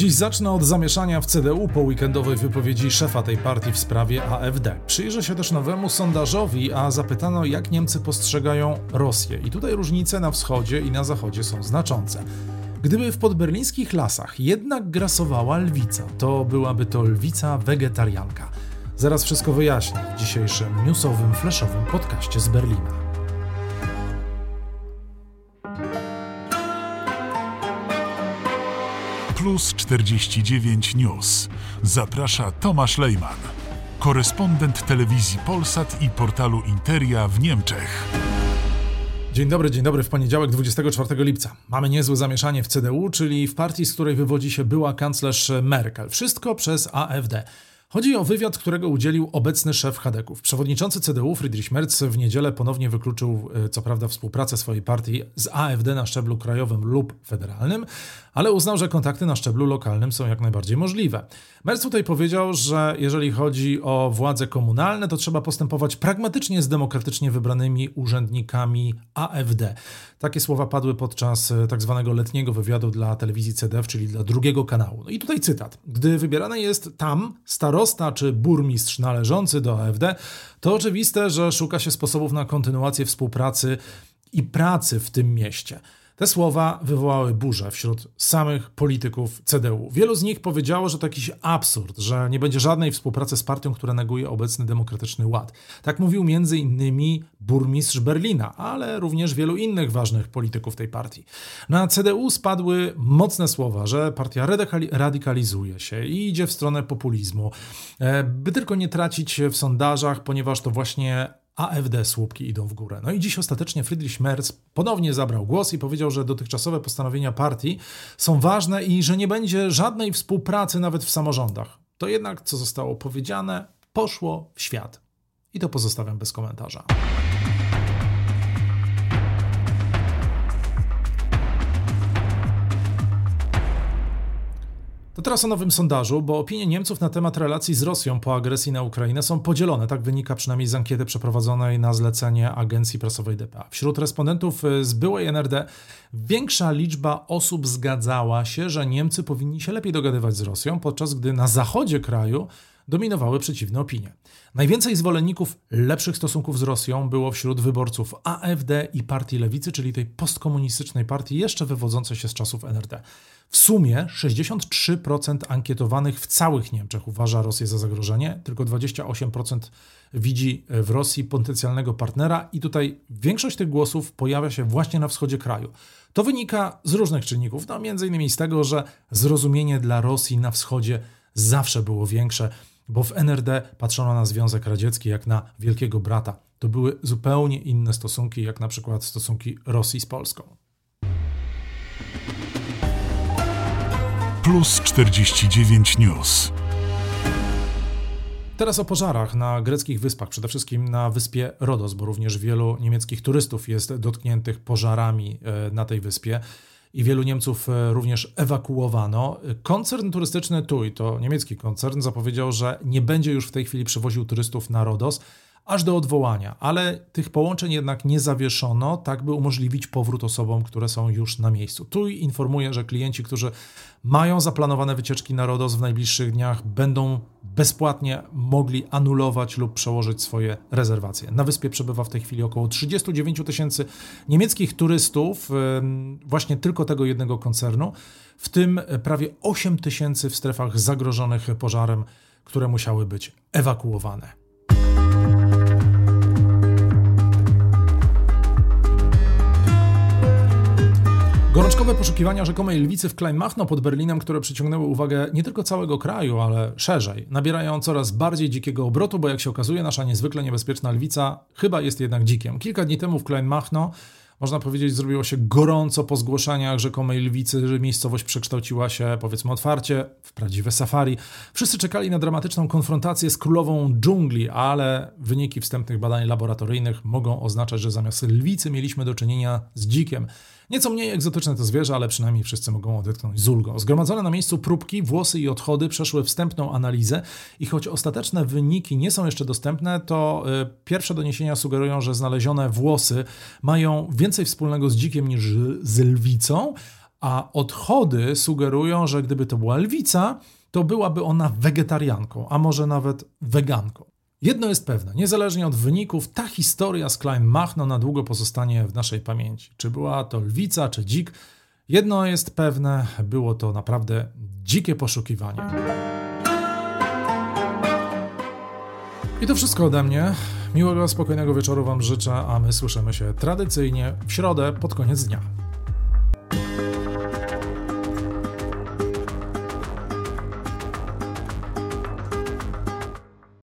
Dziś zacznę od zamieszania w CDU po weekendowej wypowiedzi szefa tej partii w sprawie AfD. Przyjrzę się też nowemu sondażowi, a zapytano, jak Niemcy postrzegają Rosję. I tutaj różnice na wschodzie i na zachodzie są znaczące. Gdyby w podberlińskich lasach jednak grasowała lwica, to byłaby to lwica wegetarianka. Zaraz wszystko wyjaśnię w dzisiejszym newsowym, flashowym podcaście z Berlina. Plus 49 News. Zaprasza Tomasz Lejman, korespondent telewizji Polsat i portalu Interia w Niemczech. Dzień dobry, dzień dobry. W poniedziałek 24 lipca mamy niezłe zamieszanie w CDU, czyli w partii, z której wywodzi się była kanclerz Merkel. Wszystko przez AfD. Chodzi o wywiad, którego udzielił obecny szef Hadeków. Przewodniczący CDU Friedrich Merz w niedzielę ponownie wykluczył, e, co prawda, współpracę swojej partii z AfD na szczeblu krajowym lub federalnym, ale uznał, że kontakty na szczeblu lokalnym są jak najbardziej możliwe. Merz tutaj powiedział, że jeżeli chodzi o władze komunalne, to trzeba postępować pragmatycznie z demokratycznie wybranymi urzędnikami AfD. Takie słowa padły podczas e, tak zwanego letniego wywiadu dla telewizji CDF, czyli dla drugiego kanału. No i tutaj cytat. Gdy wybierany jest tam starosta czy burmistrz należący do AfD, to oczywiste, że szuka się sposobów na kontynuację współpracy i pracy w tym mieście. Te słowa wywołały burzę wśród samych polityków CDU. Wielu z nich powiedziało, że to jakiś absurd, że nie będzie żadnej współpracy z partią, która neguje obecny demokratyczny ład. Tak mówił m.in. burmistrz Berlina, ale również wielu innych ważnych polityków tej partii. Na CDU spadły mocne słowa, że partia radykalizuje się i idzie w stronę populizmu, e, by tylko nie tracić w sondażach, ponieważ to właśnie AfD słupki idą w górę. No i dziś ostatecznie Friedrich Merz ponownie zabrał głos i powiedział, że dotychczasowe postanowienia partii są ważne i że nie będzie żadnej współpracy nawet w samorządach. To jednak, co zostało powiedziane, poszło w świat. I to pozostawiam bez komentarza. To teraz o nowym sondażu, bo opinie Niemców na temat relacji z Rosją po agresji na Ukrainę są podzielone. Tak wynika przynajmniej z ankiety przeprowadzonej na zlecenie agencji prasowej DPA. Wśród respondentów z byłej NRD większa liczba osób zgadzała się, że Niemcy powinni się lepiej dogadywać z Rosją, podczas gdy na zachodzie kraju dominowały przeciwne opinie. Najwięcej zwolenników lepszych stosunków z Rosją było wśród wyborców AfD i Partii Lewicy, czyli tej postkomunistycznej partii jeszcze wywodzącej się z czasów NRD. W sumie 63% ankietowanych w całych Niemczech uważa Rosję za zagrożenie, tylko 28% widzi w Rosji potencjalnego partnera, i tutaj większość tych głosów pojawia się właśnie na wschodzie kraju. To wynika z różnych czynników, no między innymi z tego, że zrozumienie dla Rosji na wschodzie zawsze było większe, bo w NRD patrzono na Związek Radziecki jak na wielkiego brata. To były zupełnie inne stosunki, jak na przykład stosunki Rosji z Polską. Plus 49 News. Teraz o pożarach na greckich wyspach, przede wszystkim na wyspie Rodos, bo również wielu niemieckich turystów jest dotkniętych pożarami e, na tej wyspie i wielu Niemców e, również ewakuowano. Koncern turystyczny TUI, to niemiecki koncern, zapowiedział, że nie będzie już w tej chwili przewoził turystów na Rodos aż do odwołania, ale tych połączeń jednak nie zawieszono, tak by umożliwić powrót osobom, które są już na miejscu. Tu informuję, że klienci, którzy mają zaplanowane wycieczki na Rodos w najbliższych dniach, będą bezpłatnie mogli anulować lub przełożyć swoje rezerwacje. Na wyspie przebywa w tej chwili około 39 tysięcy niemieckich turystów, właśnie tylko tego jednego koncernu, w tym prawie 8 tysięcy w strefach zagrożonych pożarem, które musiały być ewakuowane. Gorączkowe poszukiwania rzekomej lwicy w Kleinmachno pod Berlinem, które przyciągnęły uwagę nie tylko całego kraju, ale szerzej, nabierają coraz bardziej dzikiego obrotu, bo jak się okazuje, nasza niezwykle niebezpieczna lwica chyba jest jednak dzikiem. Kilka dni temu w Kleinmachno można powiedzieć, zrobiło się gorąco po zgłoszeniach rzekomej lwicy, że miejscowość przekształciła się, powiedzmy otwarcie, w prawdziwe safari. Wszyscy czekali na dramatyczną konfrontację z królową dżungli, ale wyniki wstępnych badań laboratoryjnych mogą oznaczać, że zamiast lwicy mieliśmy do czynienia z dzikiem. Nieco mniej egzotyczne to zwierzę, ale przynajmniej wszyscy mogą odetchnąć z ulgą. Zgromadzone na miejscu próbki, włosy i odchody przeszły wstępną analizę i choć ostateczne wyniki nie są jeszcze dostępne, to y, pierwsze doniesienia sugerują, że znalezione włosy mają więcej wspólnego z dzikiem niż z lwicą, a odchody sugerują, że gdyby to była lwica, to byłaby ona wegetarianką, a może nawet weganką. Jedno jest pewne, niezależnie od wyników, ta historia z Klein Machno na długo pozostanie w naszej pamięci. Czy była to lwica, czy dzik, jedno jest pewne, było to naprawdę dzikie poszukiwanie. I to wszystko ode mnie. Miłego, spokojnego wieczoru Wam życzę, a my słyszymy się tradycyjnie w środę pod koniec dnia.